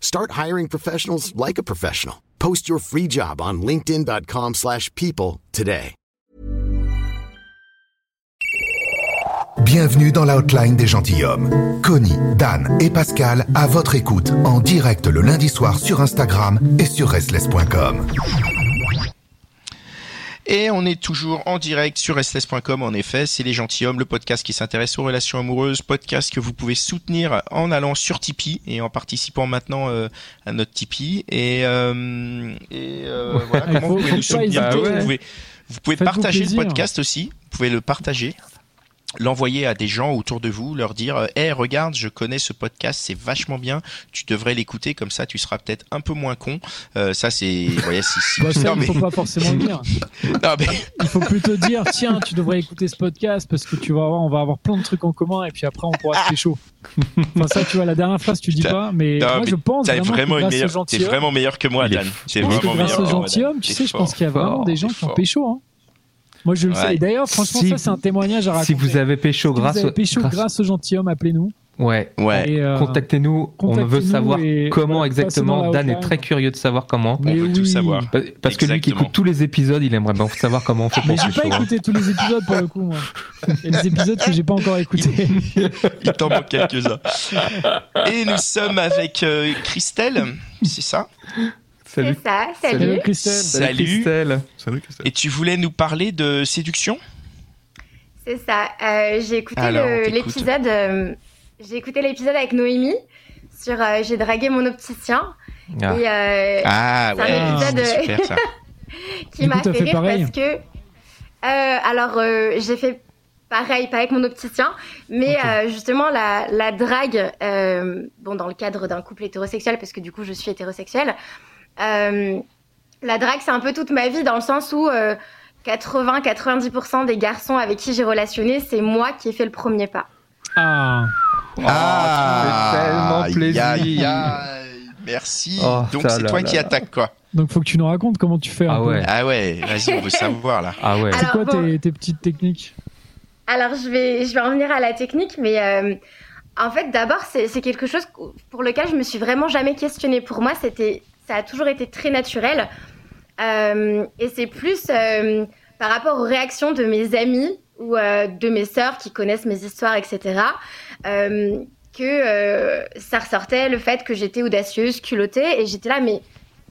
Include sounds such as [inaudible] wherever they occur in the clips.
Start hiring professionals like a professional. Post your free job on linkedin.com/people slash people today. Bienvenue dans l'outline des gentilshommes. Connie, Dan et Pascal à votre écoute en direct le lundi soir sur Instagram et sur restless.com. Et on est toujours en direct sur restless.com en effet, c'est les gentilshommes, le podcast qui s'intéresse aux relations amoureuses, podcast que vous pouvez soutenir en allant sur Tipeee et en participant maintenant euh, à notre Tipeee. Et, euh, et euh, voilà, Il comment faut- vous pouvez nous soutenir. Vous pouvez, vous pouvez partager le podcast aussi, vous pouvez le partager l'envoyer à des gens autour de vous, leur dire "Eh regarde, je connais ce podcast, c'est vachement bien, tu devrais l'écouter comme ça tu seras peut-être un peu moins con." Euh, ça c'est voyez si, si- Bah, ça, non, il mais- faut pas forcément le dire. [laughs] non, mais- Il faut plutôt dire tiens, tu devrais écouter ce podcast parce que tu vas voir, on va avoir plein de trucs en commun et puis après on pourra se chaud. Enfin ça, tu vois, la dernière phrase tu dis pas, mais Non, moi mais je pense vraiment, vraiment une grâce meilleure, vraiment meilleur que moi, Dan. C'est vraiment grâce meilleur. moi, gentilshommes, Dan. tu sais, je pense qu'il y a vraiment fort, des gens qui ont pécho. Hein. Moi je le Ouais. sais. Et d'ailleurs, franchement, Si- ça c'est un témoignage à raconter. Si vous avez pécho Si vous grâce, avez pécho grâce- grâce aux gentilshommes, appelez-nous. ouais, Ouais. Euh, contactez-nous. On veut savoir comment voilà, exactement. Dan est très curieux de savoir comment. On Mais veut tout savoir. Pa- Parce que lui qui écoute tous les épisodes, il aimerait bien savoir comment on fait Mais pour j'ai pas hein. écouté tous les épisodes pour le coup. Moi. Il y a des épisodes que j'ai pas encore écoutés. Il [laughs] t'en manque quelques-uns. Et nous sommes avec euh, Christelle, c'est ça? Salut. C'est ça, Salut. Christelle. Salut. Christelle. Salut Christelle. Et tu voulais nous parler de séduction? C'est ça. Euh, j'ai écouté l'épisode. euh, j'ai écouté l'épisode avec Noémie sur euh, J'ai dragué mon opticien Ah. et euh, Ah C'est un ouais, épisode, c'est super ça. [laughs] qui m'a fait fait rire pareil parce que euh, alors euh, j'ai fait pareil, pas avec mon opticien, mais euh, justement la, la drague, euh, bon dans le cadre d'un couple hétérosexuel parce que du coup je suis hétérosexuelle. Euh, la drague c'est un peu toute ma vie dans le sens où euh, 80-90% des garçons avec qui j'ai relationné, c'est moi qui ai fait le premier pas. Ah, Ah, tu fais tellement plaisir. Merci. Oh, Donc c'est toi là qui là. attaque quoi donc faut que tu nous racontes comment tu fais. un Ah peu. ouais. Ah ouais, vas-y, on veut [laughs] savoir là. Ah ouais. C'est quoi bon. tes, tes petites techniques? Alors, je vais, je vais en venir à la technique, mais euh, en fait, d'abord, c'est quelque chose pour lequel je me suis vraiment jamais questionnée. Pour moi, c'était, ça a toujours été très naturel. Euh, et c'est plus euh, par rapport aux réactions de mes amis ou euh, de mes sœurs qui connaissent mes histoires, etc., que ça ressortait le fait que j'étais audacieuse, culottée, et j'étais là, mais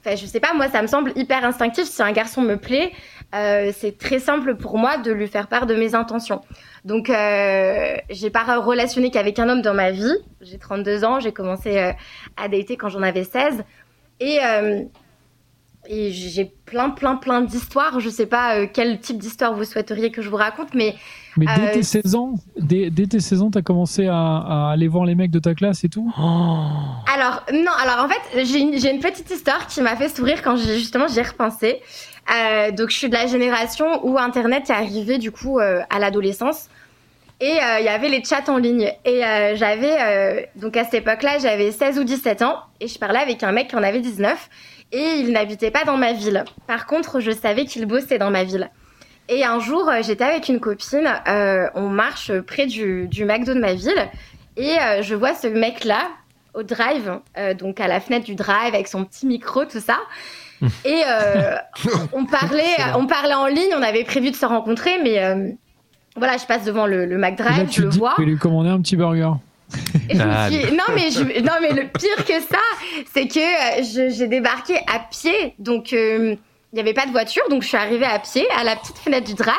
je sais pas, moi, ça me semble hyper instinctif. Si un garçon me plaît, c'est très simple pour moi de lui faire part de mes intentions. Donc, euh, j'ai pas relationné qu'avec un homme dans ma vie. J'ai 32 ans, j'ai commencé à dater quand j'en avais 16. Et, euh, et j'ai plein, plein, plein d'histoires. Je sais pas euh, quel type d'histoire vous souhaiteriez que je vous raconte, mais Mais dès Euh, tes 16 ans, dès, dès tes 16 ans, t'as commencé à, à aller voir les mecs de ta classe et tout? Oh. Alors, non, alors en fait, j'ai une, petite histoire qui m'a fait sourire quand j'ai justement j'y ai repensé. Euh, donc, je suis de la génération où Internet est arrivé du coup euh, à l'adolescence. Et euh, il y avait les chats en ligne. Et euh, j'avais, euh, donc à cette époque-là, j'avais 16 ou 17 ans. Et je parlais avec un mec qui en avait 19. Et il n'habitait pas dans ma ville. Par contre, je savais qu'il bossait dans ma ville. Et un jour, j'étais avec une copine. euh, on marche près du, du McDo de ma ville. Et euh, je vois ce mec-là au drive, euh, donc à la fenêtre du drive avec son petit micro, tout ça. [laughs] Et euh, on parlait, on parlait en ligne, on avait prévu de se rencontrer, mais euh, voilà, je passe devant le, le là, McDrive, tu je le dis, vois. je vais lui commander un petit burger. Et je me Ah, suis- Non, mais je- non, mais le pire que ça, c'est que euh, j'ai débarqué à pied. Donc, euh, il n'y avait pas de voiture. Donc, je suis arrivée à pied à la petite fenêtre du drive.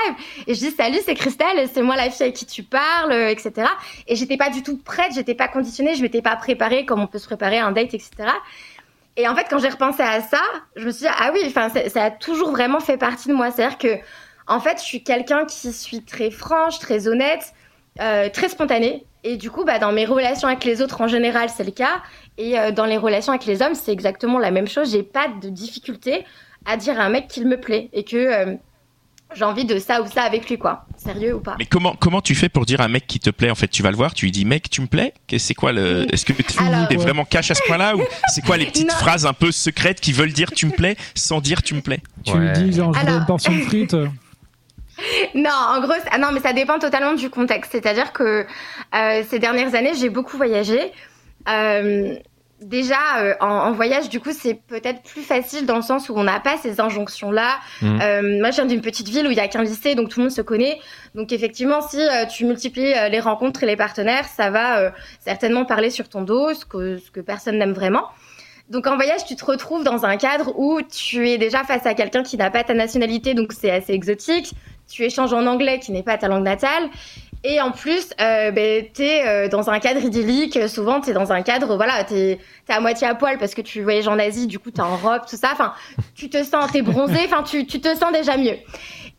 Et je dis Salut, c'est Christelle. C'est moi la fille avec qui tu parles, euh, etc. Et j'étais pas du tout prête. J'étais pas conditionnée. Je m'étais pas préparée comme on peut se préparer à un date, etc. Et en fait, quand j'ai repensé à ça, je me suis dit Ah oui, enfin, ça, ça a toujours vraiment fait partie de moi. C'est-à-dire que, en fait, je suis quelqu'un qui suis très franche, très honnête, euh, très spontanée. Et du coup, bah, dans mes relations avec les autres, en général, c'est le cas. Et euh, dans les relations avec les hommes, c'est exactement la même chose. J'ai pas de difficulté à dire à un mec qu'il me plaît et que euh, j'ai envie de ça ou ça avec lui, quoi. Sérieux ou pas? Mais comment comment tu fais pour dire à un mec qui te plaît? En fait, tu vas le voir, tu lui dis mec, tu me plais? C'est quoi le Est-ce que tu Alors- es vraiment cash à ce point-là ou c'est quoi les [laughs] petites Non. phrases un peu secrètes qui veulent dire tu me plais sans dire tu me plais? Tu Ouais. lui dis, genre, je Alors- une portion de frites. [laughs] [laughs] Non, en gros, ah non, mais ça dépend totalement du contexte. C'est-à-dire que euh, ces dernières années, j'ai beaucoup voyagé. Euh, déjà, euh, en, en voyage, du coup, c'est peut-être plus facile dans le sens où on n'a pas ces injonctions-là. Euh, moi, je viens d'une petite ville où il y a qu'un lycée, donc tout le monde se connaît. Donc, effectivement, si tu multiplies les rencontres et les partenaires, ça va certainement parler sur ton dos, ce que, ce que personne n'aime vraiment. Donc en voyage, tu te retrouves dans un cadre où tu es déjà face à quelqu'un qui n'a pas ta nationalité, donc c'est assez exotique. Tu échanges en anglais qui n'est pas ta langue natale. Et en plus, euh, ben, tu es dans un cadre idyllique. Souvent, tu es dans un cadre, voilà, tu es, à moitié à poil parce que tu voyages en Asie, du coup, tu es en robe, tout ça. Enfin, tu te sens, tu es bronzé, enfin, tu, tu te sens déjà mieux.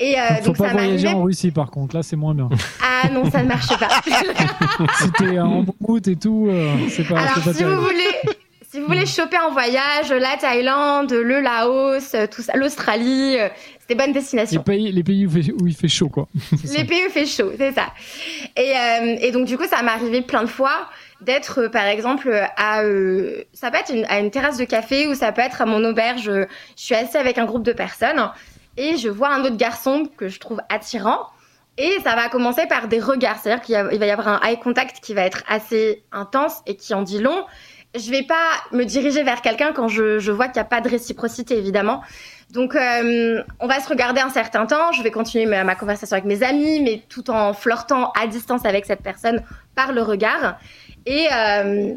Et euh, Faut donc, pas ça voyager en Russie, par contre. Là, c'est moins bien. Ah non, ça ne marche pas. [laughs] si t'es en Boumout et tout, euh, c'est pas, Alors, pas si terrible. vous voulez, si vous voulez choper en voyage, la Thaïlande, le Laos, euh, tout ça, l'Australie, euh, des bonnes Les destinations. pays, les pays où, il fait- où il fait chaud, quoi. [laughs] Les pays où il fait chaud, c'est ça. Et, euh, et donc, du coup, ça m'est arrivé plein de fois d'être, euh, par exemple, à, euh, ça peut être une- à une terrasse de café ou ça peut être à mon auberge. euh, Je suis assise avec un groupe de personnes et je vois un autre garçon que je trouve attirant. Et ça va commencer par des regards. C'est-à-dire qu'il va y avoir un eye contact qui va être assez intense et qui en dit long. Je vais pas me diriger vers quelqu'un quand je, vois qu'il n'y a pas de réciprocité, évidemment. Donc, euh, on va se regarder un certain temps. Je vais continuer ma, ma conversation avec mes amis, mais tout en flirtant à distance avec cette personne par le regard. Et, euh,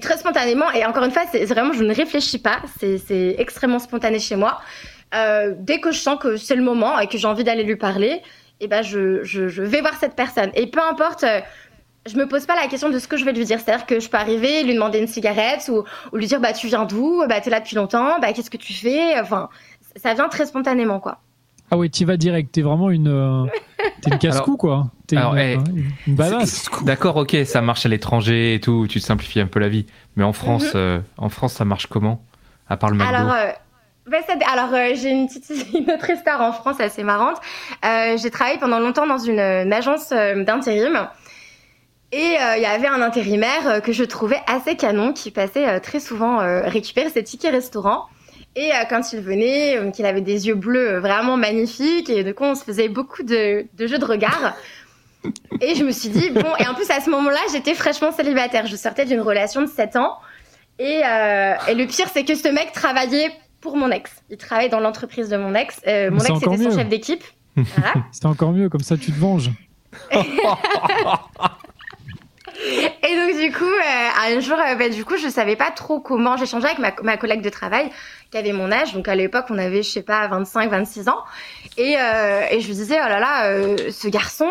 très spontanément, et encore une fois, c'est vraiment, je ne réfléchis pas. C'est extrêmement spontané chez moi. Euh, dès que je sens que c'est le moment et que j'ai envie d'aller lui parler, et ben je vais voir cette personne. Et peu importe. Je me pose pas la question de ce que je vais lui dire. C'est-à-dire que je peux arriver, lui demander une cigarette ou, ou lui dire bah tu viens d'où, bah t'es là depuis longtemps, bah qu'est-ce que tu fais? Enfin, ça vient très spontanément quoi. Ah ouais, t'y vas direct. T'es vraiment une, euh, t'es une casse-cou, quoi. T'es alors, une, eh, une badass. D'accord, ok, ça marche à l'étranger et tout, tu te simplifies un peu la vie. Mais en France, Mhm. euh, en France, ça marche comment? À part le McDo. Alors, euh, ben, ça- alors euh, j'ai une, petite, [laughs] une autre histoire en France assez marrante. Euh, j'ai travaillé pendant longtemps dans une, une agence euh, d'intérim. Et euh, il y avait un intérimaire euh, que je trouvais assez canon qui passait euh, très souvent récupérer ses tickets restaurant. Et quand il venait, qu'il avait des yeux bleus vraiment magnifiques, et de coup on se faisait beaucoup de, de jeux de regard. Et je me suis dit, bon, et en plus à ce moment-là, j'étais fraîchement célibataire. Je sortais d'une relation de 7 ans. Et, et le pire, c'est que ce mec travaillait pour mon ex. Il travaillait dans l'entreprise de mon ex. Mon ex était son mieux. chef d'équipe. [laughs] Voilà. C'était encore mieux, comme ça tu te venges. [laughs] Et donc du coup, euh, un jour, euh, bah, du coup, je savais pas trop comment. J'échangeais avec ma, ma collègue de travail qui avait mon âge. Donc à l'époque, on avait, je sais pas, 25, 26 ans. Et, euh, et je lui disais, oh là là, euh, ce garçon,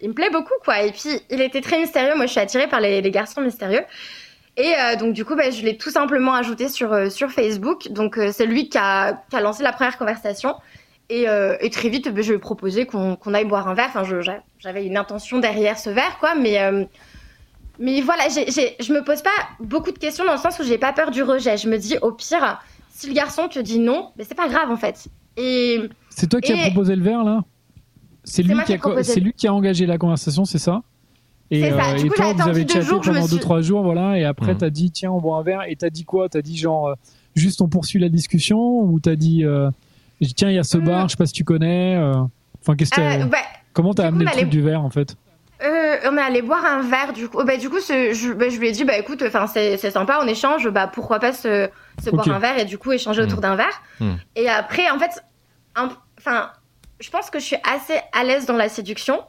il me plaît beaucoup, quoi. Et puis, il était très mystérieux. Moi, je suis attirée par les, les garçons mystérieux. Et donc du coup, bah, je l'ai tout simplement ajouté sur sur Facebook. Donc c'est lui qui a, qui a lancé la première conversation. Et, très vite, bah, je lui ai proposé qu'on aille boire un verre. Enfin, j'avais une intention derrière ce verre, quoi. Mais mais voilà, j'ai- j'ai- je me pose pas beaucoup de questions dans le sens où j'ai pas peur du rejet. Je me dis, au pire, si le garçon te dit non, mais c'est pas grave en fait. Et C'est toi qui as Et- proposé le verre, là? C'est lui, qui a c'est lui qui a engagé la conversation, c'est ça? Et, C'est ça. euh, Du et coup, toi, vous avez chatté jours, pendant suis- 2-3 jours, voilà, et après, Mhm. t'as dit, tiens, on boit un verre, et t'as dit quoi? T'as dit genre, euh, juste on poursuit la discussion, ou t'as dit, euh, tiens, il y a ce Mhm. bar, je sais pas si tu connais. euh, Enfin, qu'est-ce que euh, bah, comment t'as du coup, amené le on truc du verre, en fait? Euh, on est allé boire un verre du coup. Bah, du coup, ce- je, bah, je lui ai dit, bah écoute, enfin c'est sympa, on échange, bah pourquoi pas se, se boire un verre et du coup échanger autour Mm. d'un verre. Mm. Et après, en fait, enfin, je pense que je suis assez à l'aise dans la séduction.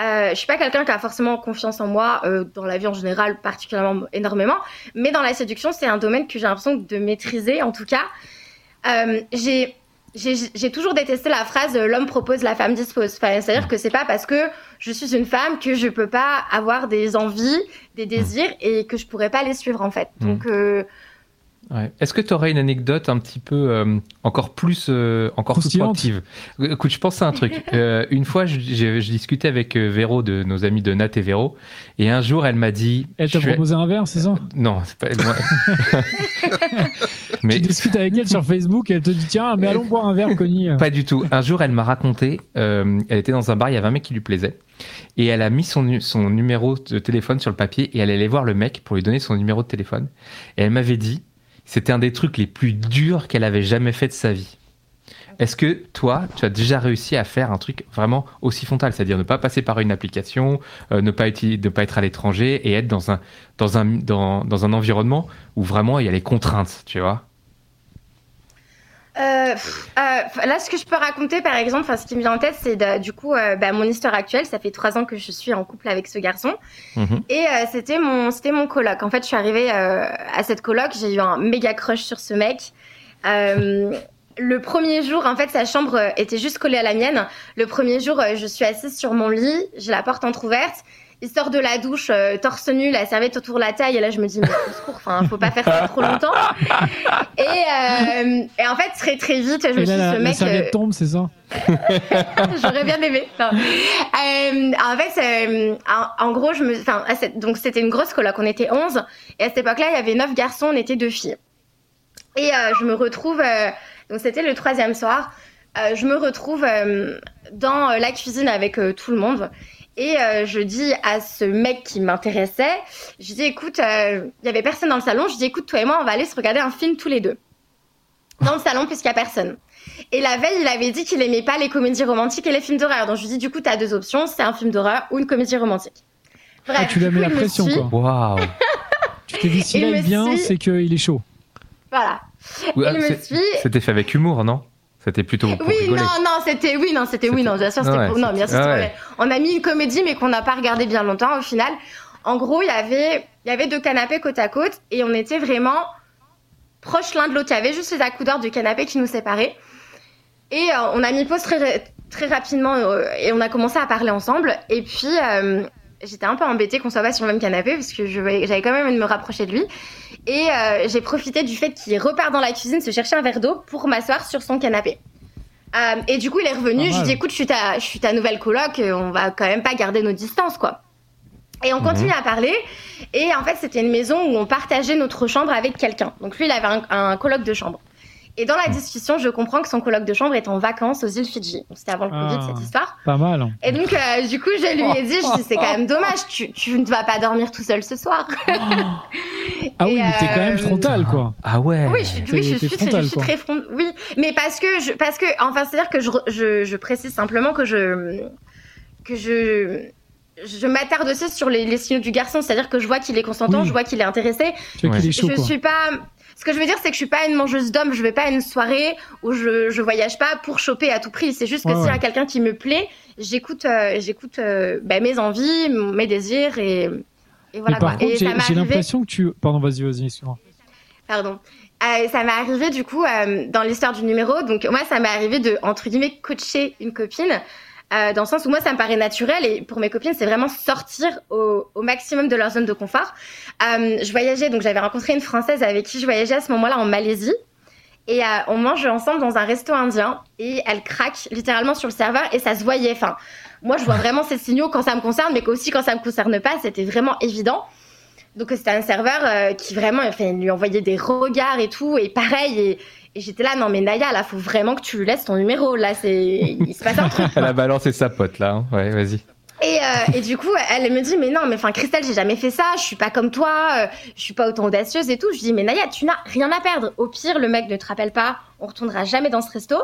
Euh, je suis pas quelqu'un qui a forcément confiance en moi euh, dans la vie en général, particulièrement énormément, mais dans la séduction, c'est un domaine que j'ai l'impression de maîtriser. En tout cas, euh, j'ai j'ai toujours détesté la phrase euh, l'homme propose, la femme dispose. Enfin, C'est-à-dire que c'est pas parce que je suis une femme que je peux pas avoir des envies, des désirs et que je pourrais pas les suivre en fait. Donc euh, Ouais. Est-ce que tu aurais une anecdote un petit peu euh, encore plus euh, encore plus proactive Écoute, je pense à un truc. [laughs] Euh, une fois, je, je- je discutais avec Véro de nos amis de Nat et Véro, et un jour, elle m'a dit. Elle t'a proposé un verre, c'est ça? Non, c'est pas. moi- [laughs] [laughs] Mais Tu discutes avec elle sur Facebook et elle te dit tiens, mais allons boire un verre, Connie. Pas du tout. Un jour, elle m'a raconté, euh, elle était dans un bar, il y avait un mec qui lui plaisait, et elle a mis son numéro de téléphone sur le papier, et elle allait voir le mec pour lui donner son numéro de téléphone. Et elle m'avait dit, c'était un des trucs les plus durs qu'elle avait jamais fait de sa vie. Est-ce que toi, tu as déjà réussi à faire un truc vraiment aussi frontal, c'est-à-dire ne pas passer par une application, euh, ne pas ne pas être à l'étranger et être dans un dans un dans, dans un environnement où vraiment il y a les contraintes, tu vois? Euh, euh, là, ce que je peux raconter, par exemple, ce qui me vient en tête, c'est du coup euh, bah, mon histoire actuelle. Ça fait trois ans que je suis en couple avec ce garçon, Mhm. et euh, c'était mon, c'était mon coloc. En fait, je suis arrivée à cette coloc, j'ai eu un méga crush sur ce mec. Le premier jour, en fait, sa chambre était juste collée à la mienne. Le premier jour, je suis assise sur mon lit, j'ai la porte entrouverte. Il sort de la douche, euh, torse nu, la serviette autour de la taille, et là je me dis, mais au secours, enfin, faut pas faire ça trop longtemps. Et, euh, et en fait, très très vite, je me suis dit, la, ce la mec, serviette euh, tombe, c'est ça? [laughs] J'aurais bien aimé. En fait, en, en gros, je me, enfin, à cette- donc c'était une grosse coloc. On était 11 et à cette époque-là, il y avait 9 garçons, on était deux filles. Et je me retrouve, donc c'était le troisième soir. je me retrouve dans la cuisine avec tout le monde. Et euh, je dis à ce mec qui m'intéressait, je dis écoute, euh, il y avait personne dans le salon. Je dis écoute, toi et moi, on va aller se regarder un film tous les deux dans le salon puisqu'il y a personne. Et la veille, il avait dit qu'il aimait pas les comédies romantiques et les films d'horreur. Donc je lui dis du coup, t'as deux options, c'est un film d'horreur ou une comédie romantique. Bref, Ah, tu lui as mis la pression, quoi. Waouh [laughs] Tu t'es dit s'il Il me aime bien, suit. c'est qu'il est chaud. Voilà. Ouais, suit. C'était fait avec humour, non? C'était plutôt pour Oui, rigoler. non, non, c'était, oui, non, c'était, oui, non, bien sûr, c'était Ouais, pour- non, bien sûr, ouais. on a mis une comédie, mais qu'on n'a pas regardé bien longtemps, au final. En gros, il y avait, il y avait deux canapés côte à côte, et on était vraiment proches l'un de l'autre. Il y avait juste les accoudeurs du canapé qui nous séparaient. Et euh, on a mis pause très, très rapidement, euh, et on a commencé à parler ensemble. Et puis, euh, j'étais un peu embêtée qu'on soit pas sur le même canapé, parce que j'avais quand même envie de me rapprocher de lui. Et euh, j'ai profité du fait qu'il repart dans la cuisine se chercher un verre d'eau pour m'asseoir sur son canapé. Euh, et du coup, il est revenu. Je lui dis, écoute, je suis ta, je suis ta nouvelle coloc, euh, on va quand même pas garder nos distances, quoi. Et on continue à parler. Et en fait, c'était une maison où on partageait notre chambre avec quelqu'un. Donc lui, il avait un, un coloc de chambre. Et dans la discussion, je comprends que son coloc de chambre est en vacances aux îles Fidji. C'était avant le Covid, Ah. cette histoire. Pas mal. hein. Et donc, euh, du coup, je lui ai dit, je dis, c'est quand même dommage, tu, tu ne vas pas dormir tout seul ce soir. [laughs] Ah oui, mais t'es quand même euh, frontal, quoi. Ah ouais Oui, je, suis- oui, je frontal, je suis très front. Oui, mais parce que, je, parce que, enfin, c'est-à-dire que je, je, je précise simplement que je, que je, je m'attarde aussi sur les, les signaux du garçon, c'est-à-dire que je vois qu'il est consentant, Oui. je vois qu'il est intéressé. Tu vois qu'il est chaud, je quoi. suis pas. Ce que je veux dire, c'est que je suis pas une mangeuse d'hommes. Je vais pas à une soirée où je, je voyage pas pour choper à tout prix. C'est juste que Ouais, s'il y a quelqu'un qui me plaît, j'écoute, euh, j'écoute euh, bah, mes envies, mes désirs et, et voilà. mais par quoi. contre, et j'ai l'impression que tu. Pardon, vas-y, vas-y, excuse-moi. Pardon. Euh, ça m'est arrivé du coup euh, dans l'histoire du numéro. Donc moi, ça m'est arrivé de entre guillemets coacher une copine. Euh, dans le sens où moi ça me paraît naturel et pour mes copines c'est vraiment sortir au, maximum de leur zone de confort. Euh, je voyageais donc j'avais rencontré une française avec qui je voyageais à ce moment-là en Malaisie et euh, on mange ensemble dans un resto indien et elle craque littéralement sur le serveur et ça se voyait. Enfin moi je vois vraiment ces signaux quand ça me concerne mais aussi quand ça me concerne pas c'était vraiment évident. Donc c'était un serveur qui vraiment, enfin, lui envoyait des regards et tout, et pareil. Et, et j'étais là, non mais Naya, là, faut vraiment que tu lui laisses ton numéro. Là, c'est, il se passe un truc. [laughs] Elle a balancé sa pote là. hein. Ouais, vas-y. Et, euh, et du coup, elle me dit, mais non, mais enfin, Christelle, j'ai jamais fait ça. Je suis pas comme toi. euh, je suis pas autant audacieuse et tout. Je dis, mais Naya, tu n'as rien à perdre. Au pire, le mec ne te rappelle pas. On retournera jamais dans ce resto.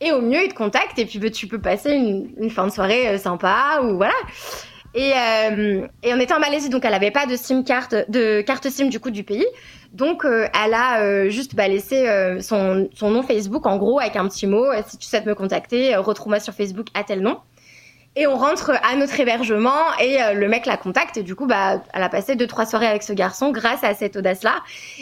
Et au mieux, il te contacte et puis bah, tu peux passer une, une fin de soirée euh, sympa ou voilà. Et, euh, et on était en Malaisie, donc elle avait pas de SIM carte, de carte SIM du coup du pays. Donc euh, elle a euh, juste bah, laissé euh, son, son nom Facebook en gros avec un petit mot. euh, si tu souhaites me contacter, euh, retrouve-moi sur Facebook à tel nom. Et on rentre à notre hébergement et euh, le mec la contacte et du coup bah elle a passé deux trois soirées avec ce garçon grâce à cette audace là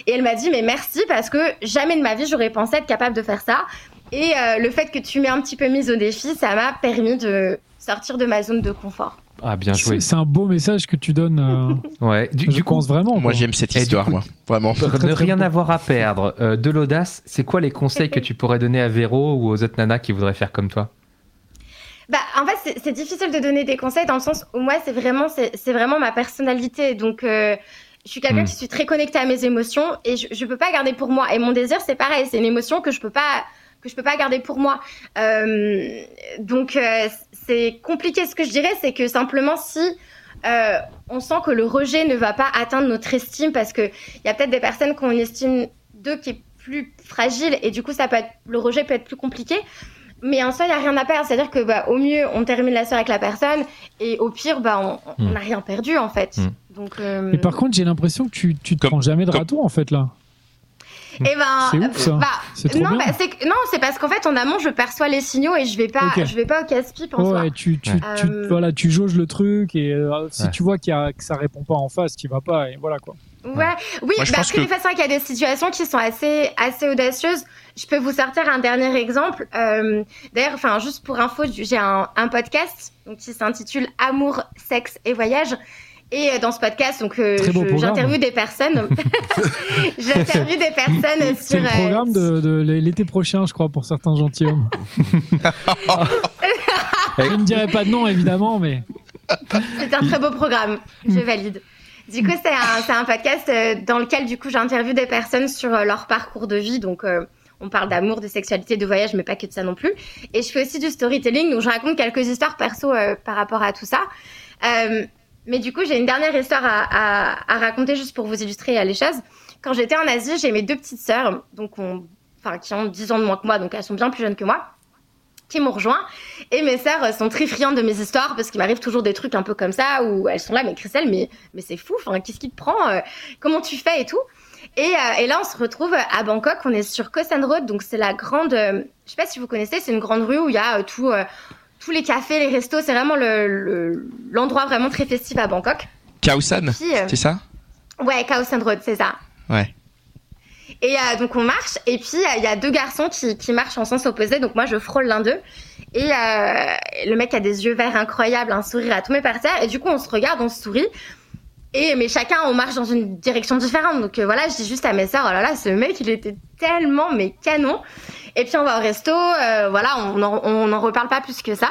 et elle m'a dit mais merci parce que jamais de ma vie j'aurais pensé être capable de faire ça et le fait que tu m'aies un petit peu mise au défi ça m'a permis de sortir de ma zone de confort. Ah, bien joué. C'est un beau message que tu donnes. euh, [laughs] Ouais. Du, je du coup, pense vraiment. Moi quoi. j'aime cette Et du histoire, coup- moi. Vraiment. Très, de très rien beau. avoir à perdre, euh, de l'audace, c'est quoi les conseils que tu pourrais donner à Véro ou aux autres nanas qui voudraient faire comme toi? Bah, en fait, c'est- c'est difficile de donner des conseils dans le sens où moi, c'est vraiment, c'est c'est vraiment ma personnalité. Donc, euh, je suis quelqu'un Mm. qui suis très connectée à mes émotions et je, je peux pas garder pour moi. Et mon désir, c'est pareil, c'est une émotion que je peux pas que je peux pas garder pour moi. Euh, donc, euh, c'est compliqué. Ce que je dirais, c'est que simplement si euh, on sent que le rejet ne va pas atteindre notre estime, parce que il y a peut-être des personnes une estime d'eux qui est plus fragile et du coup, ça peut être, le rejet peut être plus compliqué. Mais en soi, il n'y a rien à perdre. C'est-à-dire que, bah, au mieux, on termine la soirée avec la personne, et au pire, bah, on- on Mm. n'a rien perdu, en fait. Mm. Donc, euh, Mais par contre, j'ai l'impression que tu, tu te Comme- prends jamais de comme- râteau en fait là. Eh ben, C'est ouf, ça. bah, C'est non, bah, c'est non, c'est parce qu'en fait, en amont, je perçois les signaux et je vais pas, je vais pas au casse-pipe en soi. Ouais, tu, tu, Ouais. tu, Euh, voilà, tu jauges le truc et euh, si Ouais. tu vois qu'il y a, que ça répond pas en face, tu vas pas et voilà quoi. Ouais, oui, Moi, je bah, pense après, que- de toute façon, il y a des situations qui sont assez, assez audacieuses. Je peux vous sortir un dernier exemple. Euh, D'ailleurs, enfin, juste pour info, j'ai un, un podcast donc, qui s'intitule Amour, sexe et voyage. Et euh, dans ce podcast, donc, euh, j'interviewe des personnes. [laughs] [laughs] j'interviewe des personnes C'est sur. le euh, programme de, de l'été prochain, je crois, pour certains gentilshommes. [laughs] je ne dirai pas de nom évidemment, mais C'est un très beau programme, je valide. Du coup, c'est un, c'est un podcast dans lequel, du coup, j'interviewe des personnes sur leur parcours de vie. Donc, euh, on parle d'amour, de sexualité, de voyage, mais pas que de ça non plus. Et je fais aussi du storytelling, donc je raconte quelques histoires perso euh, par rapport à tout ça. Euh, mais du coup, j'ai une dernière histoire à, à- à raconter juste pour vous illustrer les choses. Quand j'étais en Asie, j'ai mes deux petites sœurs, donc on- qui ont 10 ans de moins que moi, donc elles sont bien plus jeunes que moi qui m'ont rejoint. Et mes sœurs sont très friandes de mes histoires parce qu'il m'arrive toujours des trucs un peu comme ça où elles sont là, mais Christelle, mais, mais c'est fou, enfin, qu'est-ce qui te prend euh, Comment tu fais et tout et, euh, et là, on se retrouve à Bangkok, on est sur Khao San Road, donc c'est la grande, euh, je sais pas si vous connaissez, c'est une grande rue où il y a euh, tout, tous les cafés, les restos, c'est vraiment le- le- l'endroit vraiment très festif à Bangkok. Kausan, Puis, euh, c'est ça? Ouais, Khao San Road, c'est ça. Ouais. Et euh, donc on marche, et puis euh, il y a deux garçons qui, qui marchent en sens opposé, donc moi je frôle l'un d'eux. Et le mec a des yeux verts incroyables, un sourire à tomber par terre, et du coup on se regarde, on se sourit. Et mais chacun on marche dans une direction différente, donc euh, voilà, je dis juste à mes sœurs, oh là là, ce mec il était tellement mais canon. Et puis on va au resto, euh, voilà, on n'en on n'en reparle pas plus que ça.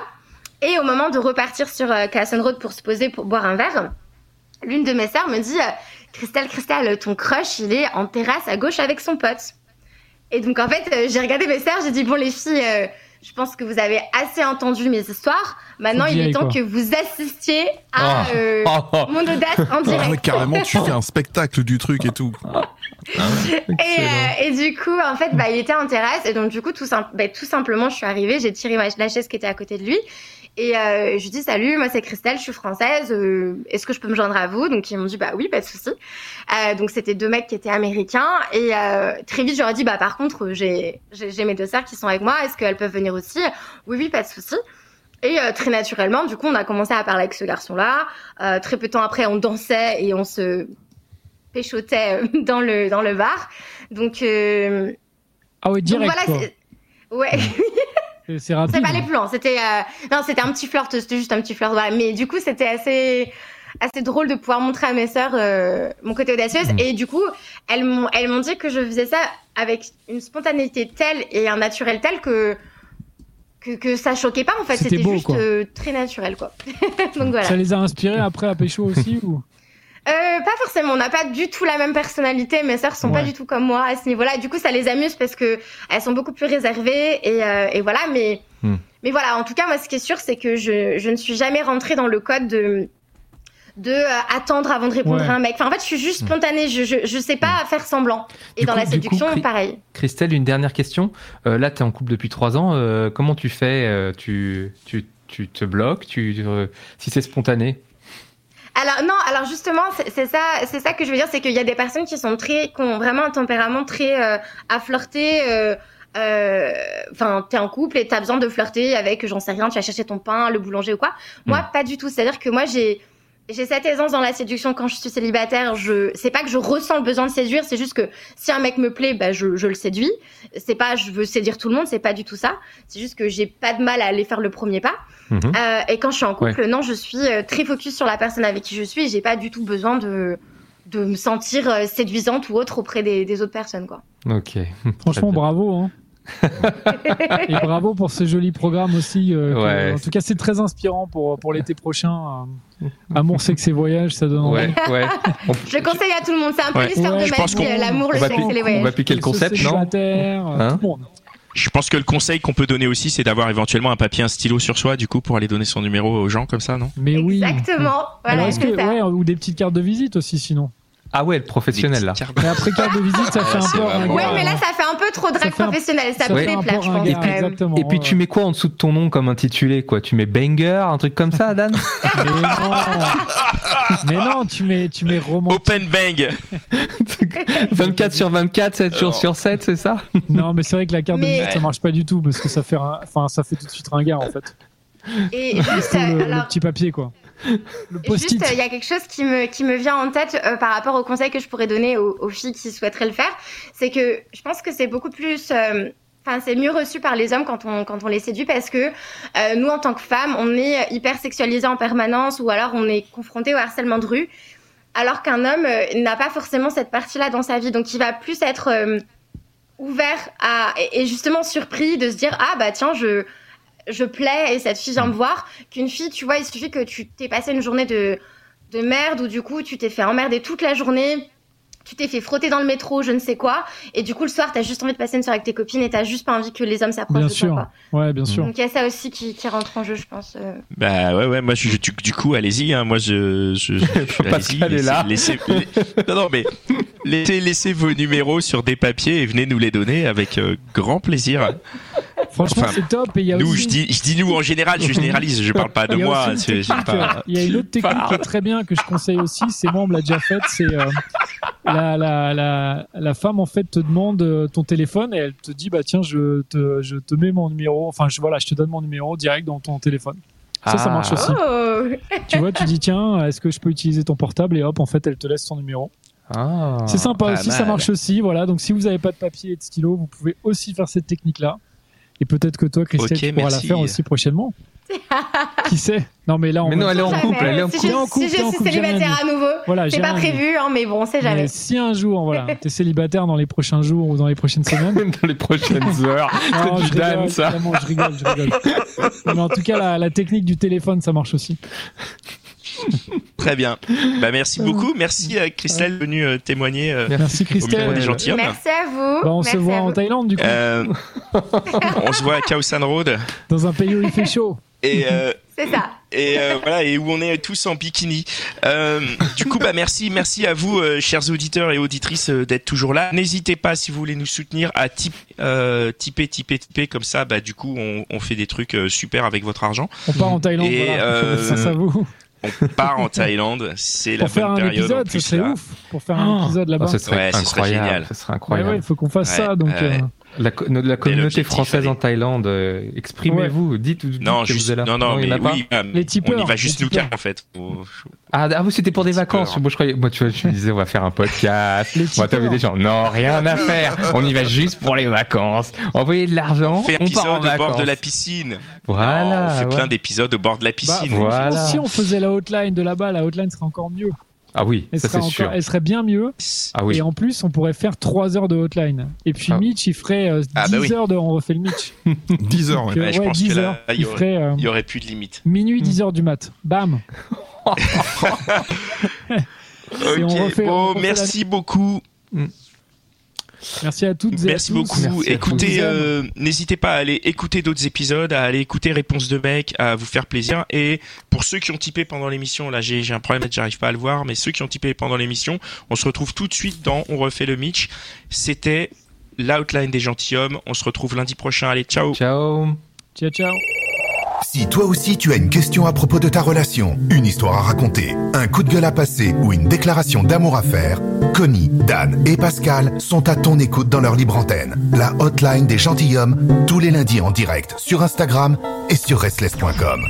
Et au moment de repartir sur euh, Road pour se poser pour boire un verre, l'une de mes sœurs me dit euh, Christelle, Christelle, ton crush, il est en terrasse à gauche avec son pote. Et donc, en fait, euh, j'ai regardé mes sœurs, j'ai dit, bon, les filles, euh, je pense que vous avez assez entendu mes histoires. Maintenant, il est temps quoi. que vous assistiez à Oh. euh, [laughs] Oh, oh. mon audace en Ah direct. carrément, tu fais un spectacle du truc et tout. Et, euh, et du coup, en fait, bah, il était en terrasse. Et donc, du coup, tout, sim- bah, tout simplement, je suis arrivée, j'ai tiré ma- la chaise qui était à côté de lui. Et euh, je lui dis salut, moi c'est Christelle, je suis française. euh, Est-ce que je peux me joindre à vous? Donc ils m'ont dit bah oui, pas de souci. Euh, donc c'était deux mecs qui étaient américains. Et euh, très vite j'aurais dit bah par contre j'ai j'ai j'ai mes deux sœurs qui sont avec moi. Est-ce qu'elles peuvent venir aussi? Oui oui, pas de souci. Et euh, très naturellement, du coup, on a commencé à parler avec ce garçon-là. Euh, très peu de temps après, on dansait et on se péchotait euh, [laughs] dans le dans le bar. Donc, euh, ah ouais donc direct voilà, quoi. ouais. [laughs] C'est- C'est rapide. C'est pas les plans, c'était euh, non, c'était un petit flirt, c'était juste un petit flirt. Voilà. Mais du coup, c'était assez assez drôle de pouvoir montrer à mes sœurs euh, mon côté audacieuse. Mm. Et du coup, elles m'ont elles m'ont dit que je faisais ça avec une spontanéité telle et un naturel tel que que, que ça choquait pas en fait. C'était juste quoi. euh, très naturel quoi. [laughs] Donc voilà. Ça les a inspirés après à pécho aussi ou? Euh, pas forcément, on n'a pas du tout la même personnalité. Mes sœurs sont pas du tout comme moi à ce niveau-là. Du coup, ça les amuse parce que elles sont beaucoup plus réservées et, euh, et voilà. Mais Hmm. mais voilà, en tout cas, moi, ce qui est sûr, c'est que je, je ne suis jamais rentrée dans le code de de euh, attendre avant de répondre Ouais. à un mec. Enfin, en fait, je suis juste spontanée. Je je, je sais pas faire semblant. Et Du dans coup- la du séduction, coup, pareil. Christelle, une dernière question. Euh, là, tu es en couple depuis trois ans. euh, comment tu fais tu, tu, tu te bloques tu, Si c'est spontané? Alors non, alors justement, c'est ça, c'est ça que je veux dire, c'est qu'il y a des personnes qui sont très, qui ont vraiment un tempérament très euh, à flirter. euh, euh, enfin, t'es en couple et t'as besoin de flirter avec, j'en sais rien, tu vas chercher ton pain, le boulanger ou quoi. Moi, Mm. pas du tout. C'est-à-dire que moi, j'ai, j'ai cette aisance dans la séduction quand je suis célibataire. Je, c'est pas que je ressens le besoin de séduire, c'est juste que si un mec me plaît, bah, je, je le séduis. C'est pas, je veux séduire tout le monde, c'est pas du tout ça. C'est juste que j'ai pas de mal à aller faire le premier pas. Mhm. Euh, et quand je suis en couple, non, je suis euh, très focus sur la personne avec qui je suis. et J'ai pas du tout besoin de de me sentir euh, séduisante ou autre auprès des, des autres personnes, quoi. Ok. [laughs] Franchement, bravo. Hein. Et bravo pour ce joli programme aussi. euh, Ouais. en tout cas, c'est très inspirant pour, pour l'été prochain. euh, Amour, sexe et voyage, ça donne envie. Ouais, ouais. On, Je le conseille à tout le monde. C'est un peu l'histoire Ouais, de je ma pense vie, qu'on- euh, l'amour, le va sexe et les on va voyages. piquer le concept, non Hein tout le monde. Je pense que le conseil qu'on peut donner aussi, c'est d'avoir éventuellement un papier, un stylo sur soi, du coup, pour aller donner son numéro aux gens comme ça, non? Mais oui. Exactement. Voilà, Alors, est-ce c'est que, ça. ouais, ou des petites cartes de visite aussi, sinon. Ah ouais, le professionnel là. Mais après carte de visite, ça fait un peu. vraiment- Ouais, mais là, hein. ça fait un peu trop drague professionnelle. Ça, je pense. quand même. exactement. Et puis ouais. tu mets quoi en dessous de ton nom comme intitulé quoi? Tu mets banger, un truc comme ça, Dan Mais non, mais non, tu mets, tu mets roman. Open Bang [laughs] 24 sur 24, 7 jours sur 7, c'est ça? Non, mais c'est vrai que la carte de visite, ça marche pas du tout parce que ça fait, un- enfin, ça fait tout de suite ringard en fait. Et juste, Faut le, le alors, petit papier quoi. Le post-it. Juste, il y a quelque chose qui me, qui me vient en tête euh, par rapport aux conseils que je pourrais donner aux, aux filles qui souhaiteraient le faire. C'est que je pense que c'est beaucoup plus. euh, Enfin, c'est mieux reçu par les hommes quand on, quand on les séduit parce que euh, nous, en tant que femmes, on est hyper sexualisés en permanence ou alors on est confronté au harcèlement de rue. Alors qu'un homme euh, n'a pas forcément cette partie-là dans sa vie. Donc, il va plus être euh, ouvert à, et et justement surpris de se dire Ah, bah tiens, je, je plais et cette fille vient me voir. Qu'une fille, tu vois, il suffit que tu t'aies passé une journée de, de merde ou du coup tu t'es fait emmerder toute la journée, tu t'es fait frotter dans le métro, je ne sais quoi, et du coup le soir t'as juste envie de passer une soirée avec tes copines et t'as juste pas envie que les hommes s'approchent Bien de sûr. toi. Quoi. Ouais, bien sûr. Donc il y a ça aussi qui, qui rentre en jeu, je pense. euh. Bah ouais, ouais, moi, je, je- du, du coup, allez-y, hein, moi, je... je, [laughs] je Pascal allez-y, est là. Laissez, laissez- [laughs] non, non, mais laissez, laissez vos numéros sur des papiers et venez nous les donner avec euh, grand plaisir. Franchement, Enfin, c'est top. Et il y a Nous, aussi je dis, je dis nous en général, je généralise, je parle pas de [laughs] moi. pas- euh, Il y a une autre technique qui est très bien que je conseille aussi. C'est moi, on me l'a déjà faite. C'est euh, la, la, la, la femme en fait te demande euh, ton téléphone et elle te dit bah tiens je te, je te mets mon numéro. Enfin je voilà je te donne mon numéro direct dans ton téléphone. Ça ça Ah. marche aussi. Oh Tu vois tu dis tiens est-ce que je peux utiliser ton portable et hop en fait elle te laisse ton numéro. Ah. C'est sympa aussi ça marche aussi voilà donc si vous n'avez pas de papier et de stylo vous pouvez aussi faire cette technique là. Et peut-être que toi, Christelle, Ok, tu pourras merci. la faire aussi prochainement. [laughs] Qui sait Non, mais là, on Mais non, elle est en couple, elle est en si couple. en si je en suis couple, célibataire à nouveau, Voilà, c'est pas prévu, hein, mais bon, on sait jamais. Mais si un jour, voilà, t'es célibataire dans les prochains jours ou dans les prochaines semaines, [laughs] Dans les prochaines [laughs] heures. non, C'est je du Dan, rigole, ça. vraiment, je rigole, je rigole. Mais en tout cas, la, la technique du téléphone, ça marche aussi. [laughs] Très bien. Bah merci beaucoup, merci euh, Christelle venue euh, témoigner euh, Merci au micro Christelle. des gentilshommes. Merci à vous. Bah, on Merci se à voit en vous. Thaïlande du coup, Euh, on se voit à Khao San Road dans un pays où il fait chaud. et euh, [laughs] C'est ça. et euh, voilà et où on est tous en bikini. Euh, du coup bah merci merci à vous euh, chers auditeurs et auditrices euh, d'être toujours là. N'hésitez pas si vous voulez nous soutenir à tip, euh, tiper tiper tiper comme ça bah du coup on, on fait des trucs euh, super avec votre argent. On part en Thaïlande, Et, voilà. euh, Ça, ça vous. On part en Thaïlande, c'est la Pour faire bonne un période en épisode, ce plus serait là. ouf. Pour faire un épisode là-bas. Oh, ce serait Ouais, ce serait incroyable. génial. Ce serait incroyable. ouais, il faut qu'on fasse Ouais, ça. Donc, ouais. euh, La, co- no- la communauté française en Thaïlande, euh, exprimez-vous, dites, dites Non, que juste, vous êtes là. non, non, en mais oui, euh, Les on tipeurs, y va juste nous quatre en fait. Faut- Ah, ah, vous, c'était pour des vacances. Moi, je croyais, moi, tu vois, je me disais, on va faire un podcast. [laughs] On va t'inviter des gens. Non, rien à faire. On y va juste pour les vacances. Envoyer de l'argent. On fait un on part en épisode au bord de la piscine. Voilà. Non, on fait ouais. plein d'épisodes au bord de la bah, piscine. Voilà. Si on faisait la hotline de là-bas, la hotline serait encore mieux. Ah oui, Elle, ça serait, c'est encore- sûr. elle serait bien mieux. Ah oui. Et en plus, on pourrait faire 3 heures de hotline. Et puis Ah. Mitch, il ferait euh, 10 Ah, bah oui. heures de on refait le Mitch. [laughs] 10 heures, ouais. Que- Ouais, je pense 10 que là, heures. il y il aurait- ferait euh, y aurait plus de limite. minuit, 10 heures du mat. Bam [laughs] [laughs] Et on Ok, refait- on bon, refait merci beaucoup. Merci à toutes et à Merci tous. beaucoup. Merci à Écoutez, euh, n'hésitez pas à aller écouter d'autres épisodes, à aller écouter Réponse de mec, à vous faire plaisir. Et pour ceux qui ont typé pendant l'émission, là j'ai j'ai un problème, j'arrive pas à le voir, mais ceux qui ont typé pendant l'émission, on se retrouve tout de suite dans On refait le Mitch. C'était l'outline des gentilshommes. On se retrouve lundi prochain. Allez, ciao. Ciao. Ciao, ciao. Si toi aussi tu as une question à propos de ta relation, une histoire à raconter, un coup de gueule à passer ou une déclaration d'amour à faire, Connie, Dan et Pascal sont à ton écoute dans leur libre antenne. La hotline des gentilshommes, tous les lundis en direct sur Instagram et sur restless.com.